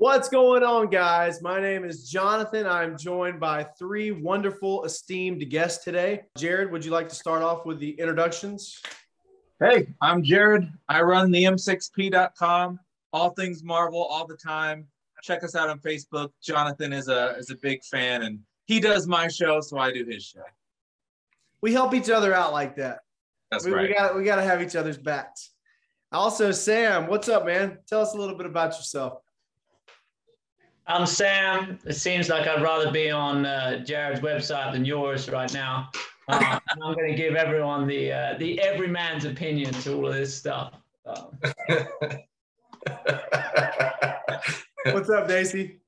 What's going on, guys? My name is Jonathan. I'm joined by three wonderful, esteemed guests today. Jarid, would you like to start off with the introductions? Hey, I'm Jarid. I run the M6P.com, all things Marvel, all the time. Check us out on Facebook. Jonathan is a is a big fan, and he does my show, so I do his show. We help each other out like that. That's we, right. We got we got to have each other's backs. Also, Sam, what's up, man? Tell us a little bit about yourself. I'm Sam. It seems like I'd rather be on uh, Jarid's website than yours right now. Uh, I'm going to give everyone the uh, the everyman's opinion to all of this stuff. Um, What's up, Daisy?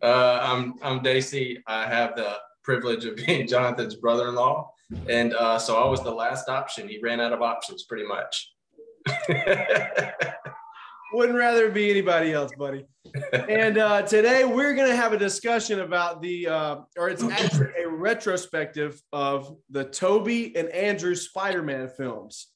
Uh, I'm I'm Daisy. I have the privilege of being Jonathan's brother-in-law, and uh, so I was the last option. He ran out of options, pretty much. Wouldn't rather be anybody else, buddy. And uh, today we're going to have a discussion about the, uh, or it's actually a retrospective of the Tobey and Andrew Spider-Man films.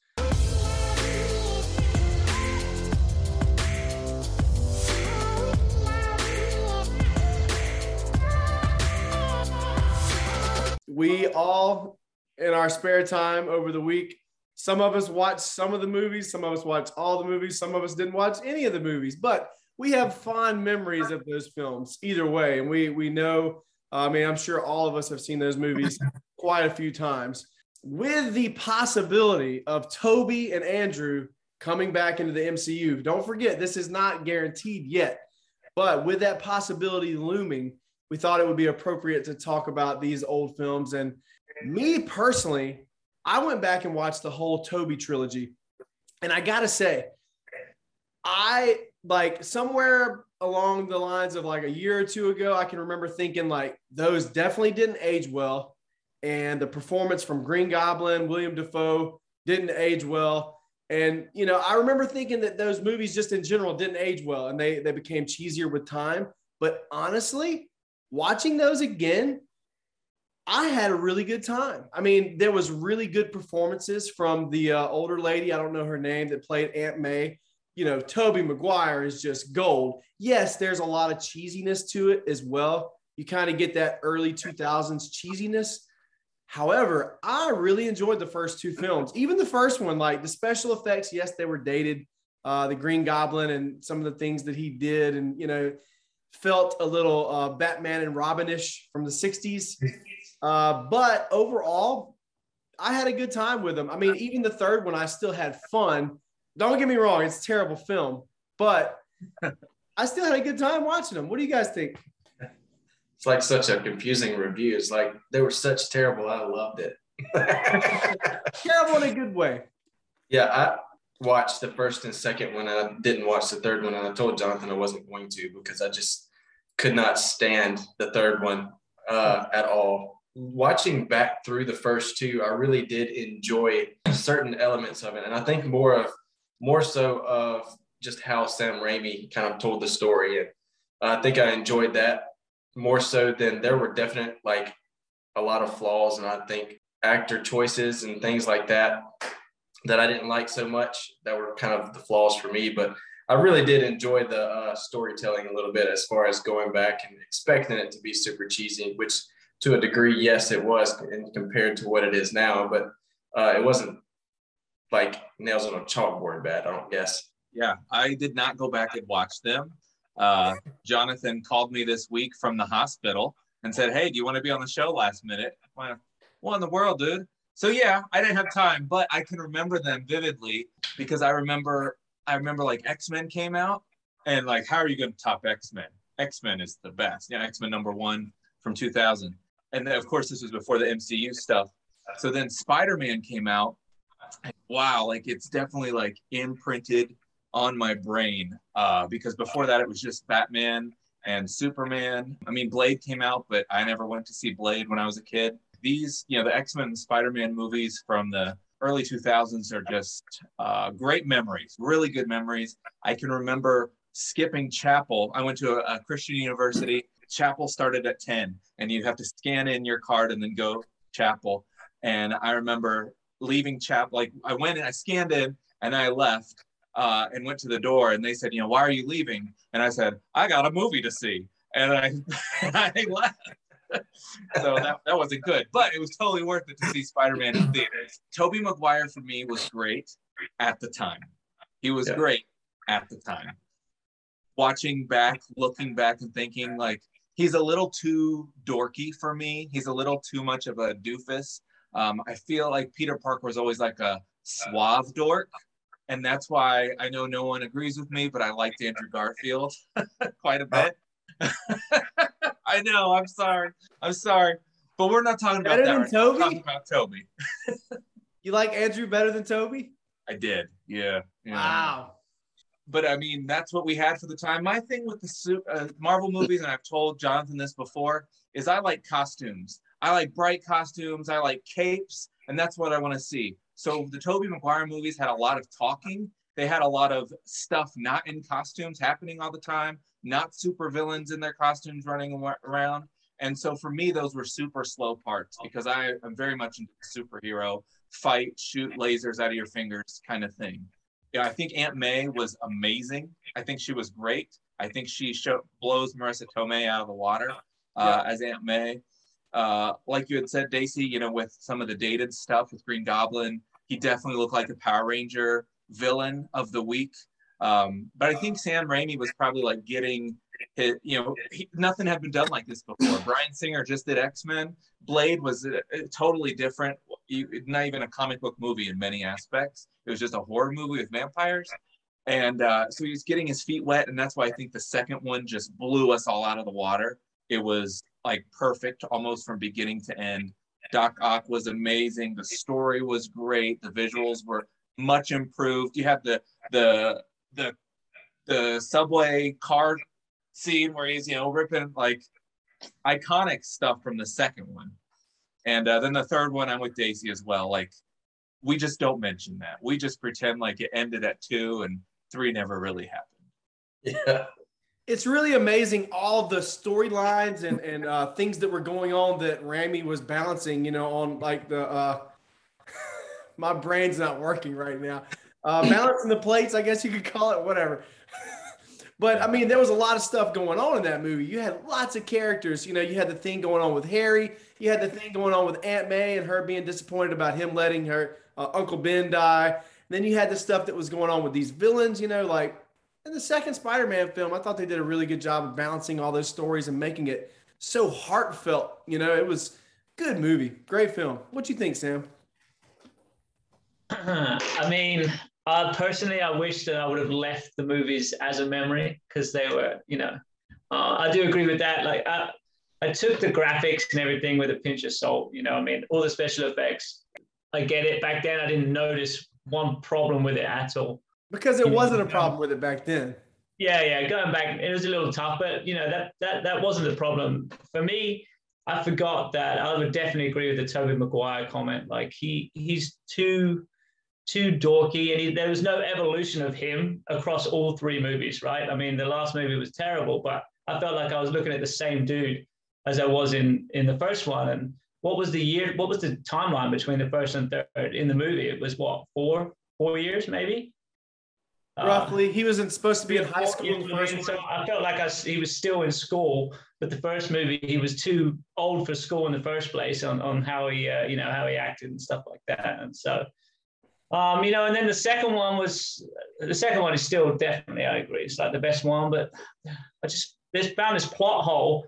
We all, in our spare time over the week, some of us watched some of the movies, some of us watched all the movies, some of us didn't watch any of the movies, but we have fond memories of those films either way. And we we know, I mean, I'm sure all of us have seen those movies quite a few times. With the possibility of Tobey and Andrew coming back into the MCU, don't forget this is not guaranteed yet. But with that possibility looming, we thought it would be appropriate to talk about these old films. And me personally, I went back and watched the whole Tobey trilogy. And I got to say, I like somewhere along the lines of like a year or two ago, I can remember thinking like those definitely didn't age well. And the performance from Green Goblin, William Dafoe didn't age well. And, you know, I remember thinking that those movies just in general didn't age well and they, they became cheesier with time. But honestly, watching those again, I had a really good time. I mean, there was really good performances from the uh, older lady. I don't know her name that played Aunt May. You know, Tobey Maguire is just gold. Yes, there's a lot of cheesiness to it as well. You kind of get that early 2000s cheesiness. However, I really enjoyed the first two films. Even the first one, like the special effects, yes, they were dated. Uh, the Green Goblin and some of the things that he did, and you know, felt a little uh, Batman and Robinish from the 60s. Uh, but overall, I had a good time with them. I mean, even the third one, I still had fun. Don't get me wrong, it's a terrible film, but I still had a good time watching them. What do you guys think? It's like such a confusing review. It's like they were such terrible. I loved it. Terrible in a good way. yeah, I watched the first and second one. I didn't watch the third one, and I told Jonathan I wasn't going to because I just could not stand the third one uh, at all. Watching back through the first two, I really did enjoy certain elements of it, and I think more of more so of just how Sam Raimi kind of told the story, and I think I enjoyed that more so than there were definite like a lot of flaws, and I think actor choices and things like that that I didn't like so much that were kind of the flaws for me, but I really did enjoy the uh, storytelling a little bit as far as going back and expecting it to be super cheesy, which to a degree, yes, it was in compared to what it is now, but uh, it wasn't like nails on a chalkboard bad, I don't guess. Yeah, I did not go back and watch them. Uh, Jonathan called me this week from the hospital and said, "Hey, do you want to be on the show last minute?" Went, what in the world, dude? So yeah, I didn't have time, but I can remember them vividly because I remember I remember like X Men came out and like how are you going to top X Men? X Men is the best. Yeah, X Men number one from 2000, and then, of course this was before the MCU stuff. So then Spider Man came out. And wow, like it's definitely like imprinted on my brain uh, because before that it was just Batman and Superman. I mean, Blade came out, but I never went to see Blade when I was a kid these, you know, the X Men and Spider Man movies from the early 2000s are just uh, great memories, really good memories. I can remember skipping chapel. I went to a, a, Christian university. Chapel started at 10, and you have to scan in your card and then go chapel. And I remember leaving chapel, like I went and I scanned in and I left. uh, and went to the door and they said, you know, why are you leaving? And I said, I got a movie to see. And I, I left. so that, that wasn't good, but it was totally worth it to see Spider-Man in theaters. Tobey Maguire for me was great at the time. He was Yeah. great at the time. Watching back, looking back and thinking like he's a little too dorky for me. He's a little too much of a doofus. Um, I feel like Peter Parker was always like a suave dork. And that's why I know no one agrees with me, but I liked Andrew Garfield quite a bit. I know. I'm sorry. I'm sorry. But we're not talking about Better that. than right now. We're Tobey? talking about Tobey. You like Andrew better than Tobey? I did. Yeah. yeah. Wow. But I mean, that's what we had for the time. My thing with the uh, Marvel movies, and I've told Jonathan this before, is I like costumes. I like bright costumes. I like capes, and that's what I want to see. So the Tobey Maguire movies had a lot of talking. They had a lot of stuff not in costumes happening all the time, not super villains in their costumes running around. And so for me, those were super slow parts because I am very much into superhero fight, shoot lasers out of your fingers kind of thing. Yeah, I think Aunt May was amazing. I think she was great. I think she show, blows Marisa Tomei out of the water uh, as Aunt May. Uh, like you had said, Daisy, you know, with some of the dated stuff with Green Goblin, he definitely looked like a Power Ranger villain of the week. Um, but I think Sam Raimi was probably like getting you know, he, nothing had been done like this before. Bryan Singer just did X Men. Blade was uh, totally different. Not even a comic book movie in many aspects. It was just a horror movie with vampires. And uh, so he was getting his feet wet. And that's why I think the second one just blew us all out of the water. It was like perfect almost from beginning to end. Doc Ock was amazing. The story was great. The visuals were much improved. You have the the the the subway car scene where he's you know ripping like iconic stuff from the second one, and uh, then the third one I'm with Daisy as well. Like we just don't mention that. We just pretend like it ended at two and three never really happened. Yeah. It's really amazing all the storylines and and uh, things that were going on that Raimi was balancing. You know, on like the uh, my brain's not working right now. Uh, balancing the plates, I guess you could call it whatever. But I mean, there was a lot of stuff going on in that movie. You had lots of characters. You know, you had the thing going on with Harry. You had the thing going on with Aunt May and her being disappointed about him letting her uh, Uncle Ben die. then you had the stuff that was going on with these villains. You know, like in the second Spider-Man film, I thought they did a really good job of balancing all those stories and making it so heartfelt. You know, it was good movie, great film. What you think, Sam? I mean, uh, personally, I wish that I would have left the movies as a memory because they were, you know, uh, I do agree with that. Like, I, I took the graphics and everything with a pinch of salt. You know, I mean, all the special effects. I get it. Back then, I didn't notice one problem with it at all. Because it Yeah. wasn't a problem with it back then. Yeah, yeah. Going back, it was a little tough, but you know that that that wasn't the problem for me. I forgot that I would definitely agree with the Tobey Maguire comment. Like he he's too too dorky, and he, there was no evolution of him across all three movies. Right? I mean, the last movie was terrible, but I felt like I was looking at the same dude as I was in in the first one. And what was the year? What was the timeline between the first and third in the movie? It was what four four years maybe. Uh, Roughly, he wasn't supposed to be in high school in the you know, so. I felt like I, he was still in school, but the first movie he was too old for school in the first place on, on how he uh, you know how he acted and stuff like that. And so, um, you know, and then the second one was the second one is still definitely I agree it's like the best one, but I just this found this plot hole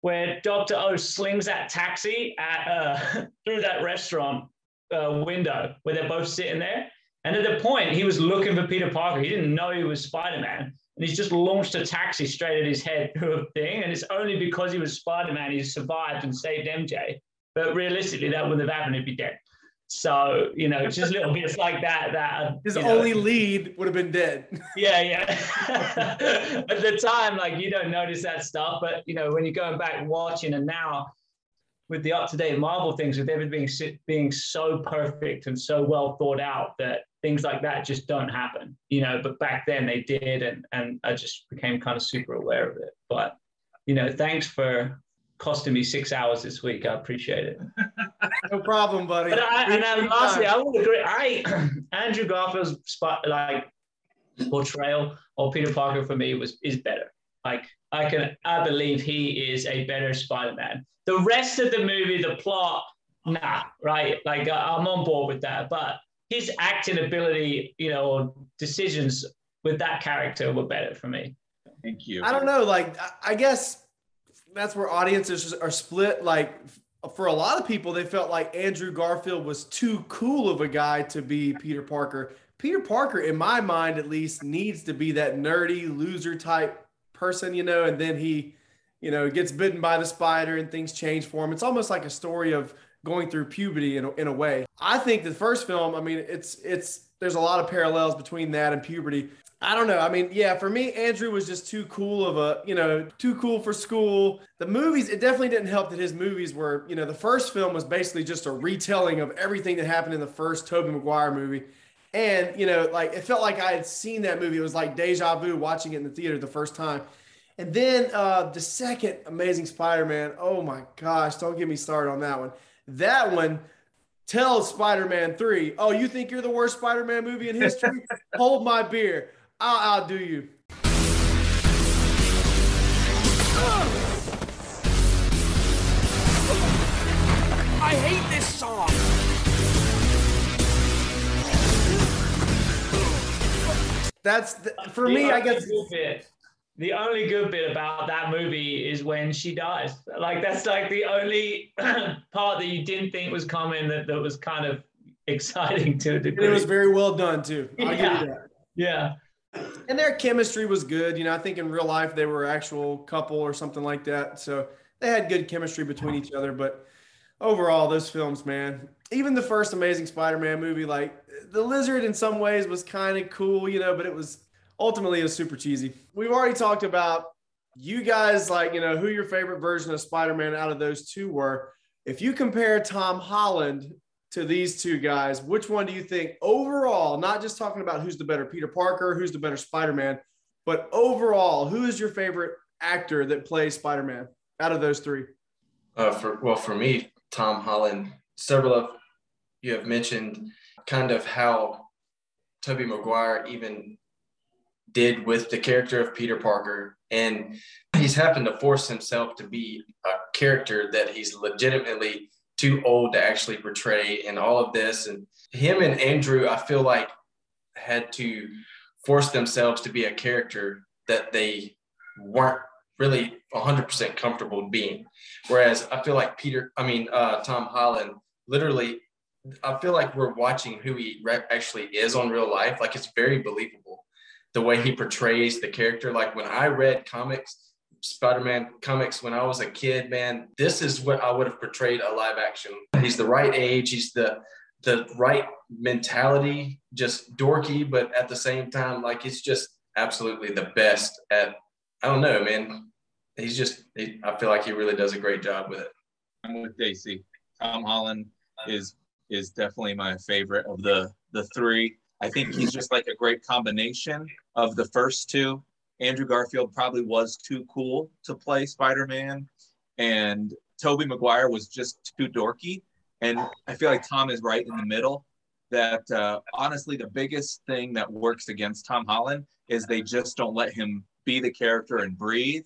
where Doctor O slings that taxi at uh, through that restaurant uh, window where they're both sitting there. And at the point, he was looking for Peter Parker. He didn't know he was Spider Man. And he's just launched a taxi straight at his head through a thing. And it's only because he was Spider Man he survived and saved MJ. But realistically, that wouldn't have happened. He'd be dead. So, you know, just little bits like that. That His you know, only lead would have been dead. yeah, yeah. At the time, like you don't notice that stuff, but you know when you're going back watching, and now with the up-to-date Marvel things, with everything being so perfect and so well thought out, that things like that just don't happen. You know, but back then they did, and and I just became kind of super aware of it. But you know, thanks for costing me six hours this week. I appreciate it. no problem, buddy. But I, and then lastly, I would agree. I Andrew Garfield's spot like portrayal of Peter Parker for me was is better. Like I can I believe he is a better Spider-Man. The rest of the movie, the plot, nah, right? Like uh, I'm on board with that, but his acting ability, you know, decisions with that character were better for me. Thank you. I don't know. Like, I guess that's where audiences are split. Like, for a lot of people, they felt like Andrew Garfield was too cool of a guy to be Peter Parker. Peter Parker, in my mind at least, needs to be that nerdy loser type person, you know, and then he, you know, gets bitten by the spider and things change for him. It's almost like a story of going through puberty in a, in a way. I think the first film, I mean, it's it's there's a lot of parallels between that and puberty. I don't know. I mean, yeah, for me, Andrew was just too cool of a, you know, too cool for school. The movies, it definitely didn't help that his movies were, you know, the first film was basically just a retelling of everything that happened in the first Tobey Maguire movie. And, you know, like it felt like I had seen that movie. It was like deja vu watching it in the theater the first time. And then uh, the second Amazing Spider Man, oh my gosh, don't get me started on that one. That one, tells Spider-Man 3, oh, you think you're the worst Spider-Man movie in history? Hold my beer. I'll outdo you. I hate this song. That's the, for me, I guess. The only good bit about that movie is when she dies. Like that's like the only part that you didn't think was coming that, that was kind of exciting to a degree. And it was very well done too. I'll yeah. give you that. Yeah. And their chemistry was good. You know, I think in real life they were actual couple or something like that. So they had good chemistry between each other. But overall, those films, man, even the first Amazing Spider-Man movie, like the lizard in some ways was kind of cool, you know, but it was ultimately it was super cheesy. We've already talked about you guys like, you know, who your favorite version of Spider-Man out of those two were. If you compare Tom Holland to these two guys, which one do you think overall, not just talking about who's the better Peter Parker, who's the better Spider-Man, but overall, who is your favorite actor that plays Spider-Man out of those three? Uh, for well, for me, Tom Holland. Several of you have mentioned kind of how Tobey Maguire even did with the character of Peter Parker. And he's happened to force himself to be a character that he's legitimately too old to actually portray and all of this. And him and Andrew, I feel like, had to force themselves to be a character that they weren't really 100% comfortable being. Whereas I feel like Peter, I mean, uh, Tom Holland, literally, I feel like we're watching who he re- actually is on real life. Like it's very believable the way he portrays the character. Like when I read comics, Spider-Man comics when I was a kid, man, this is what I would have portrayed a live action. He's the right age, he's the the right mentality, just dorky, but at the same time, like he's just absolutely the best at I don't know, man. He's just he, I feel like he really does a great job with it. I'm with Daisy. Tom Holland is is definitely my favorite of the the three. I think he's just like a great combination of the first two. Andrew Garfield probably was too cool to play Spider-Man, and Tobey Maguire was just too dorky. And I feel like Tom is right in the middle. That uh, honestly, the biggest thing that works against Tom Holland is they just don't let him be the character and breathe.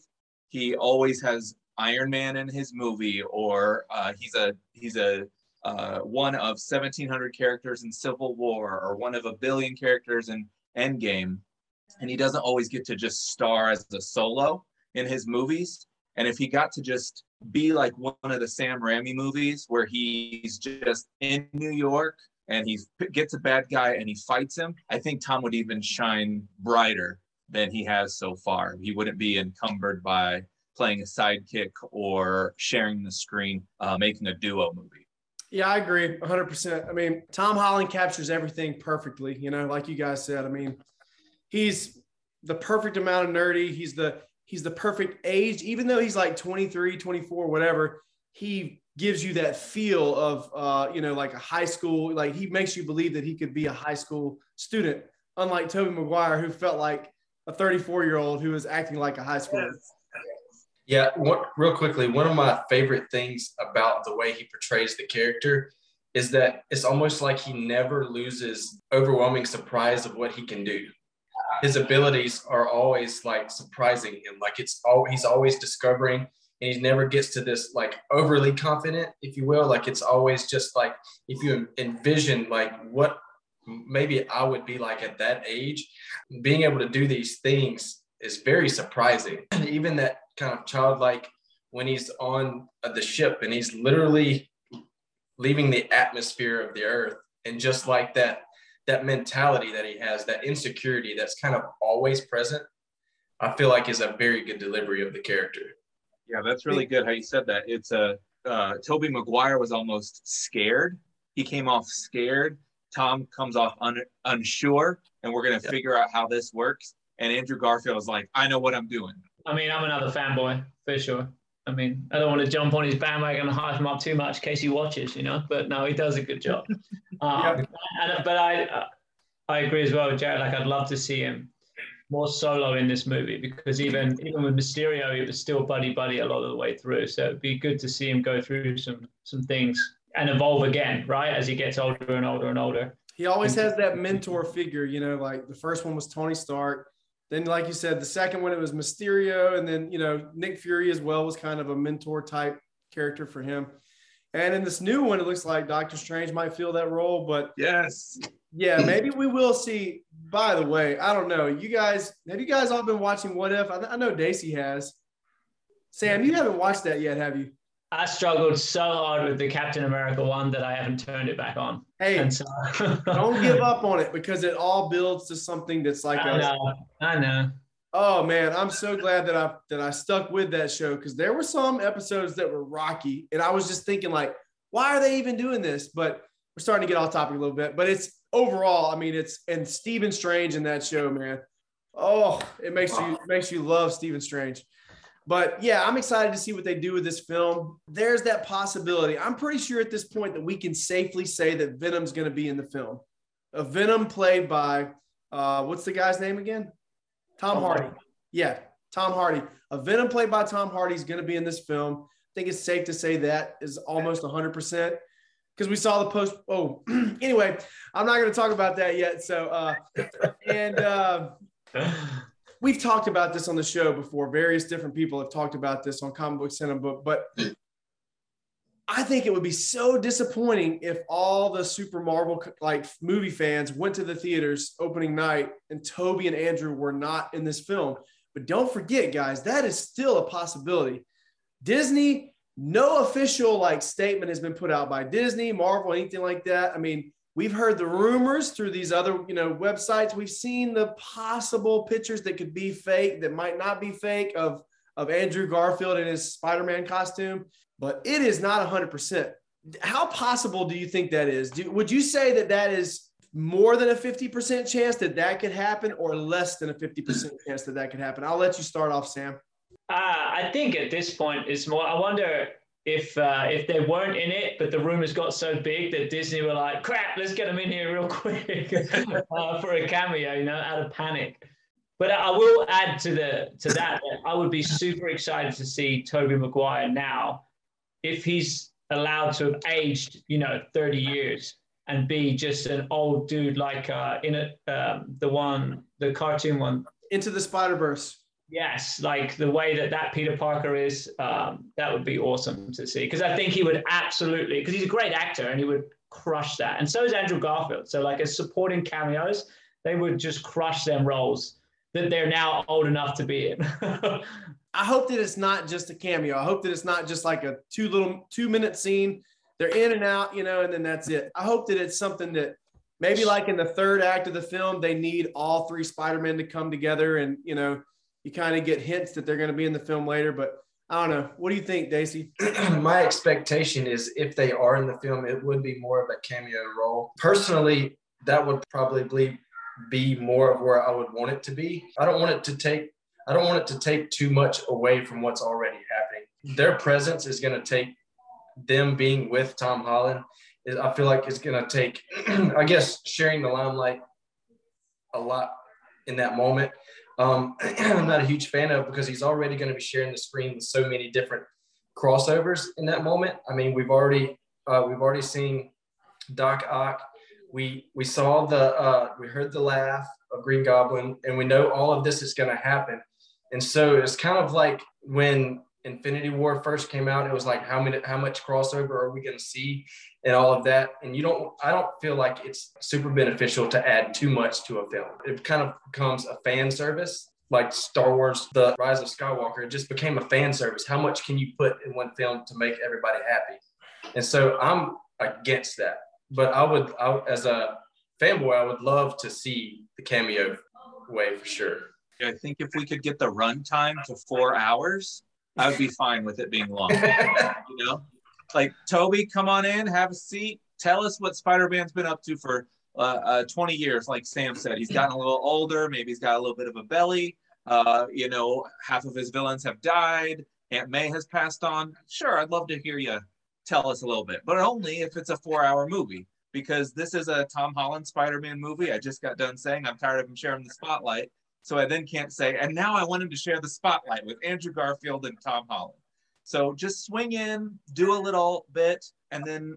He always has Iron Man in his movie, or uh, he's a he's a uh, one of 1,700 characters in Civil War or one of a billion characters in Endgame. And he doesn't always get to just star as a solo in his movies. And if he got to just be like one of the Sam Raimi movies where he's just in New York and he gets a bad guy and he fights him, I think Tom would even shine brighter than he has so far. He wouldn't be encumbered by playing a sidekick or sharing the screen, uh, making a duo movie. Yeah, I agree 100%. I mean, Tom Holland captures everything perfectly, you know, like you guys said. I mean, he's the perfect amount of nerdy. He's the he's the perfect age even though he's like 23, 24, whatever. He gives you that feel of uh, you know, like a high school, like he makes you believe that he could be a high school student, unlike Tobey Maguire who felt like a 34-year-old who was acting like a high schooler. Yes. Yeah, what, real quickly, one of my favorite things about the way he portrays the character is that it's almost like he never loses overwhelming surprise of what he can do. His abilities are always like surprising him. Like it's all he's always discovering and he never gets to this like overly confident, if you will. Like it's always just like if you envision like what maybe I would be like at that age, being able to do these things is very surprising. And Even that kind of childlike when he's on uh, the ship and he's literally leaving the atmosphere of the earth and just like that that mentality that he has that insecurity that's kind of always present i feel like is a very good delivery of the character Yeah, that's really good how you said that. It's a uh, Tobey Maguire was almost scared. He came off scared. Tom comes off un- unsure, and we're gonna Yeah. figure out how this works. And Andrew Garfield is like, I know what I'm doing. I mean, I'm another fanboy for sure. I mean, I don't want to jump on his bandwagon and hype him up too much in case he watches, you know. But no, he does a good job. Um, and, but I, uh, I agree as well, with Jarid. Like, I'd love to see him more solo in this movie because even even with Mysterio, he was still buddy buddy a lot of the way through. So it'd be good to see him go through some some things and evolve again, right, as he gets older and older and older. He always has that mentor figure, you know, like the first one was Tony Stark. Then, like you said, the second one it was Mysterio, and then you know Nick Fury as well was kind of a mentor type character for him. And in this new one, it looks like Doctor Strange might fill that role. But Yes. yeah, maybe we will see. By the way, I don't know. You guys, have you guys all been watching What If? I, I know Daisy has. Sam, you haven't watched that yet, have you? I struggled so hard with the Captain America one that I haven't turned it back on. Hey, And so don't give up on it because it all builds to something that's like I a, know. I know. Oh man, I'm so glad that I that I stuck with that show because there were some episodes that were rocky, and I was just thinking like, why are they even doing this? But we're starting to get off topic a little bit. But it's overall, I mean, it's and Stephen Strange in that show, man. Oh, it makes you it makes you love Stephen Strange. But yeah, I'm excited to see what they do with this film. There's that possibility. I'm pretty sure at this point that we can safely say that Venom's going to be in the film. A Venom played by uh, what's the guy's name again? Tom Tom Hardy. Hardy. Yeah, Tom Hardy. A Venom played by Tom Hardy is going to be in this film. I think it's safe to say that is almost 100% because we saw the post. Oh, anyway, I'm not going to talk about that yet. So, uh, and uh, we've talked about this on the show before. Various different people have talked about this on Comic Book Cinema, but I think it would be so disappointing if all the Super Marvel like movie fans went to the theaters opening night and Tobey and Andrew were not in this film. But don't forget, guys, that is still a possibility. Disney, no official like statement has been put out by Disney, Marvel, anything like that. I mean, we've heard the rumors through these other, you know, websites. We've seen the possible pictures that could be fake, that might not be fake of of Andrew Garfield in his Spider-Man costume, but it is not 100%. How possible do you think that is? Do, would you say that that is more than a 50% chance that that could happen or less than a 50% chance that that could happen? I'll let you start off, Sam. Uh, I think at this point it's more. I wonder if uh, if they weren't in it, but the rumors got so big that Disney were like, "Crap, let's get them in here real quick uh, for a cameo," you know, out of panic. But I will add to the to that, that I would be super excited to see Tobey Maguire now, if he's allowed to have aged, you know, thirty years and be just an old dude like uh, in a, um, the one, the cartoon one, Into the Spider Verse. Yes, like the way that that Peter Parker is, um, that would be awesome to see. Because I think he would absolutely, because he's a great actor and he would crush that. And so is Andrew Garfield. So like as supporting cameos, they would just crush them roles that they're now old enough to be in. I hope that it's not just a cameo. I hope that it's not just like a two little two minute scene. They're in and out, you know, and then that's it. I hope that it's something that maybe like in the third act of the film, they need all three Spider-Men to come together and, you know, you kind of get hints that they're going to be in the film later. But I don't know. What do you think, Daisy? my expectation is if they are in the film, it would be more of a cameo role. Personally, that would probably be more of where I would want it to be. I don't want it to take I don't want it to take too much away from what's already happening. Their presence is going to take them being with Tom Holland. I feel like it's going to take, I guess, sharing the limelight a lot in that moment. Um, I'm not a huge fan of because he's already going to be sharing the screen with so many different crossovers in that moment. I mean, we've already uh, we've already seen Doc Ock we we saw the uh, we heard the laugh of Green Goblin, and we know all of this is going to happen. And so it's kind of like when Infinity War first came out, it was like how many how much crossover are we going to see and all of that. And you don't I don't feel like it's super beneficial to add too much to a film. It kind of becomes a fan service. Like Star Wars, The Rise of Skywalker, it just became a fan service. How much can you put in one film to make everybody happy? And so I'm against that. But I would, I, as a fanboy, I would love to see the cameo way for sure. I think if we could get the runtime to four hours, I would be fine with it being long. you know, like Tobey, come on in, have a seat, tell us what Spider-Man's been up to for uh, uh, 20 years. Like Sam said, he's gotten a little older. Maybe he's got a little bit of a belly. Uh, you know, half of his villains have died. Aunt May has passed on. Sure, I'd love to hear you tell us a little bit, but only if it's a four-hour movie. Because this is a Tom Holland Spider-Man movie. I just got done saying I'm tired of him sharing the spotlight. So I then can't say, and now I want him to share the spotlight with Andrew Garfield and Tom Holland. So just swing in, do a little bit, and then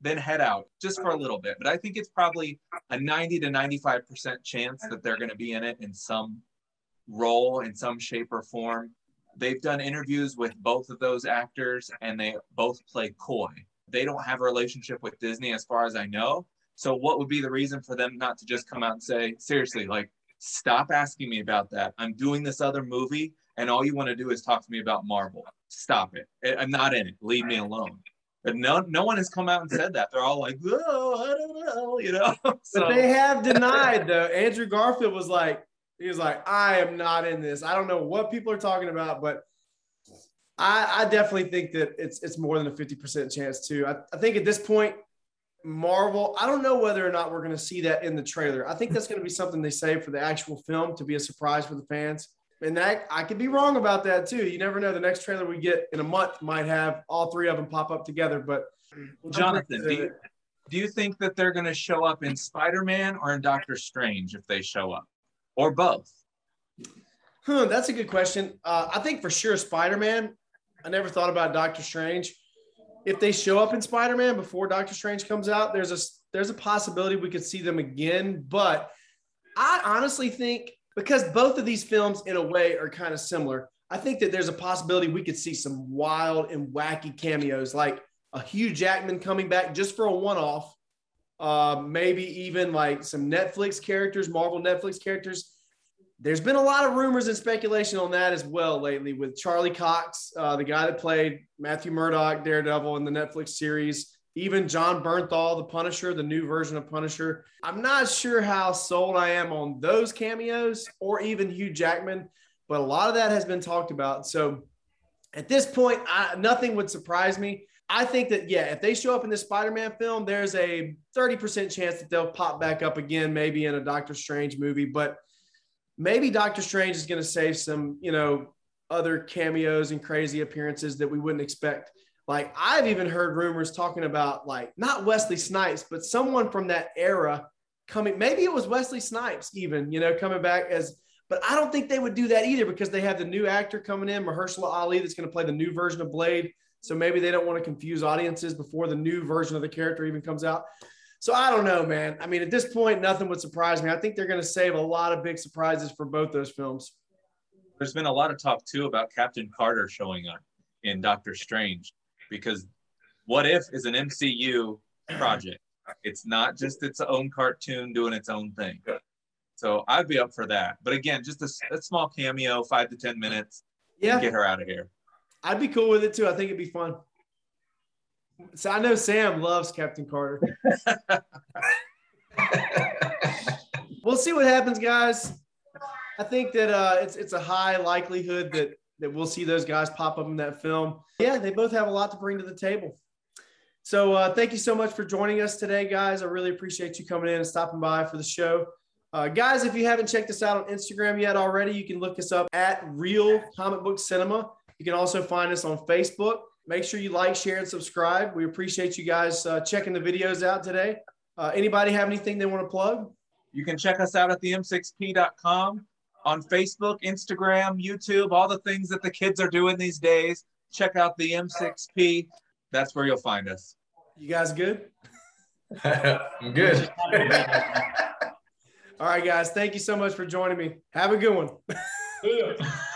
then head out just for a little bit. But I think it's probably a 90 to 95% chance that they're going to be in it in some role, in some shape or form. They've done interviews with both of those actors and they both play coy. They don't have a relationship with Disney as far as I know. So what would be the reason for them not to just come out and say, seriously, like Stop asking me about that. I'm doing this other movie, and all you want to do is talk to me about Marvel. Stop it. I'm not in it. Leave me alone. But no, no one has come out and said that. They're all like, "Oh, I don't know," you know. so. But they have denied though. Andrew Garfield was like, he was like, "I am not in this. I don't know what people are talking about, but I, I definitely think that it's it's more than a fifty percent chance too. I, I think at this point, Marvel. I don't know whether or not we're going to see that in the trailer. I think that's going to be something they say for the actual film to be a surprise for the fans. And that I could be wrong about that too. You never know. The next trailer we get in a month might have all three of them pop up together. But Jonathan, do you, do you think that they're going to show up in Spider Man or in Doctor Strange if they show up, or both? Huh, that's a good question. Uh, I think for sure Spider Man. I never thought about Doctor Strange if they show up in Spider-Man before Doctor Strange comes out, there's a there's a possibility we could see them again. But I honestly think because both of these films in a way are kind of similar, I think that there's a possibility we could see some wild and wacky cameos, like a Hugh Jackman coming back just for a one-off. Uh, maybe even like some Netflix characters, Marvel Netflix characters there's been a lot of rumors and speculation on that as well lately with Charlie Cox, uh, the guy that played Matthew Murdock, Daredevil in the Netflix series, even Jon Bernthal, the Punisher, the new version of Punisher. I'm not sure how sold I am on those cameos or even Hugh Jackman, but a lot of that has been talked about. So at this point, I, nothing would surprise me. I think that, yeah, if they show up in this Spider Man film, there's a 30% chance that they'll pop back up again, maybe in a Doctor Strange movie. But maybe Doctor Strange is going to save some, you know, other cameos and crazy appearances that we wouldn't expect. Like I've even heard rumors talking about like not Wesley Snipes, but someone from that era coming. Maybe it was Wesley Snipes, even you know, coming back as. But I don't think they would do that either because they have the new actor coming in, Mahershala Ali, that's going to play the new version of Blade. So maybe they don't want to confuse audiences before the new version of the character even comes out. So I don't know, man. I mean, at this point, nothing would surprise me. I think they're going to save a lot of big surprises for both those films. There's been a lot of talk too about Captain Carter showing up in Doctor Strange because what if is an MCU project? It's not just its own cartoon doing its own thing. So I'd be up for that. But again, just a, a small cameo, five to 10 minutes. Yeah. Get her out of here. I'd be cool with it too. I think it'd be fun. So I know Sam loves Captain Carter. we'll see what happens, guys. I think that uh, it's it's a high likelihood that that we'll see those guys pop up in that film. Yeah, they both have a lot to bring to the table. So uh, thank you so much for joining us today, guys. I really appreciate you coming in and stopping by for the show. Uh, guys, if you haven't checked us out on Instagram yet already, you can look us up at Real Comic Book Cinema. You can also find us on Facebook. Make sure you like, share, and subscribe. We appreciate you guys uh, checking the videos out today. Uh, anybody have anything they want to plug? You can check us out at the m6p.com on Facebook, Instagram, YouTube, all the things that the kids are doing these days. Check out the M6P. That's where you'll find us. You guys good? I'm good. Just happy to be here. All right, guys. Thank you so much for joining me. Have a good one. Yeah.